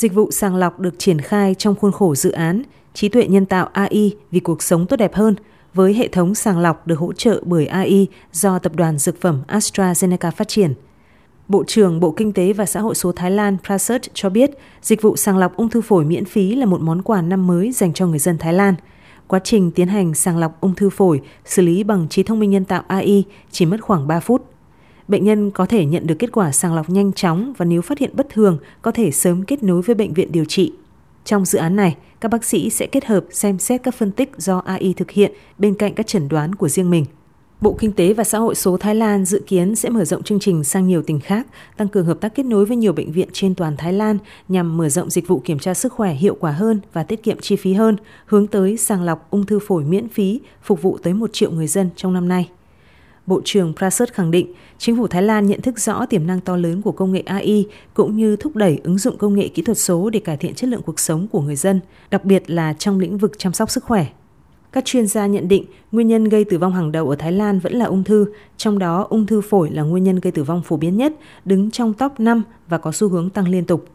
Dịch vụ sàng lọc được triển khai trong khuôn khổ dự án trí tuệ nhân tạo AI vì cuộc sống tốt đẹp hơn với hệ thống sàng lọc được hỗ trợ bởi AI do tập đoàn dược phẩm AstraZeneca phát triển. Bộ trưởng Bộ Kinh tế và Xã hội số Thái Lan Prasert cho biết, dịch vụ sàng lọc ung thư phổi miễn phí là một món quà năm mới dành cho người dân Thái Lan. Quá trình tiến hành sàng lọc ung thư phổi xử lý bằng trí thông minh nhân tạo AI chỉ mất khoảng 3 phút. Bệnh nhân có thể nhận được kết quả sàng lọc nhanh chóng và nếu phát hiện bất thường có thể sớm kết nối với bệnh viện điều trị. Trong dự án này, các bác sĩ sẽ kết hợp xem xét các phân tích do AI thực hiện bên cạnh các chẩn đoán của riêng mình. Bộ Kinh tế và Xã hội số Thái Lan dự kiến sẽ mở rộng chương trình sang nhiều tỉnh khác, tăng cường hợp tác kết nối với nhiều bệnh viện trên toàn Thái Lan nhằm mở rộng dịch vụ kiểm tra sức khỏe hiệu quả hơn và tiết kiệm chi phí hơn, hướng tới sàng lọc ung thư phổi miễn phí, phục vụ tới một triệu người dân trong năm nay. Bộ trưởng Prasert khẳng định, chính phủ Thái Lan nhận thức rõ tiềm năng to lớn của công nghệ AI cũng như thúc đẩy ứng dụng công nghệ kỹ thuật số để cải thiện chất lượng cuộc sống của người dân, đặc biệt là trong lĩnh vực chăm sóc sức khỏe. Các chuyên gia nhận định nguyên nhân gây tử vong hàng đầu ở Thái Lan vẫn là ung thư, trong đó ung thư phổi là nguyên nhân gây tử vong phổ biến nhất, đứng trong top 5 và có xu hướng tăng liên tục.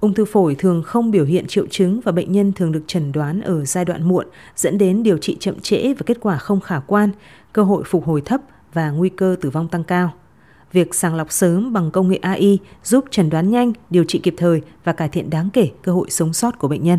Ung thư phổi thường không biểu hiện triệu chứng và bệnh nhân thường được chẩn đoán ở giai đoạn muộn, dẫn đến điều trị chậm trễ và kết quả không khả quan, cơ hội phục hồi thấp và nguy cơ tử vong tăng cao. Việc sàng lọc sớm bằng công nghệ AI giúp chẩn đoán nhanh, điều trị kịp thời và cải thiện đáng kể cơ hội sống sót của bệnh nhân.